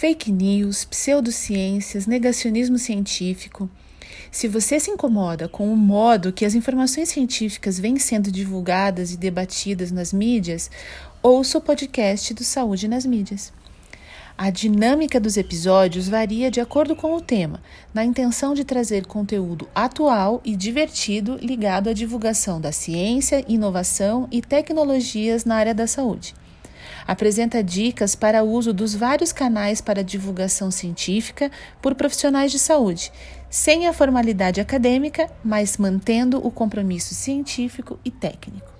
fake news, pseudociências, negacionismo científico. Se você se incomoda com o modo que as informações científicas vêm sendo divulgadas e debatidas nas mídias, ouça o podcast do Saúde nas Mídias. A dinâmica dos episódios varia de acordo com o tema, na intenção de trazer conteúdo atual e divertido ligado à divulgação da ciência, inovação e tecnologias na área da saúde. Apresenta dicas para o uso dos vários canais para divulgação científica por profissionais de saúde, sem a formalidade acadêmica, mas mantendo o compromisso científico e técnico.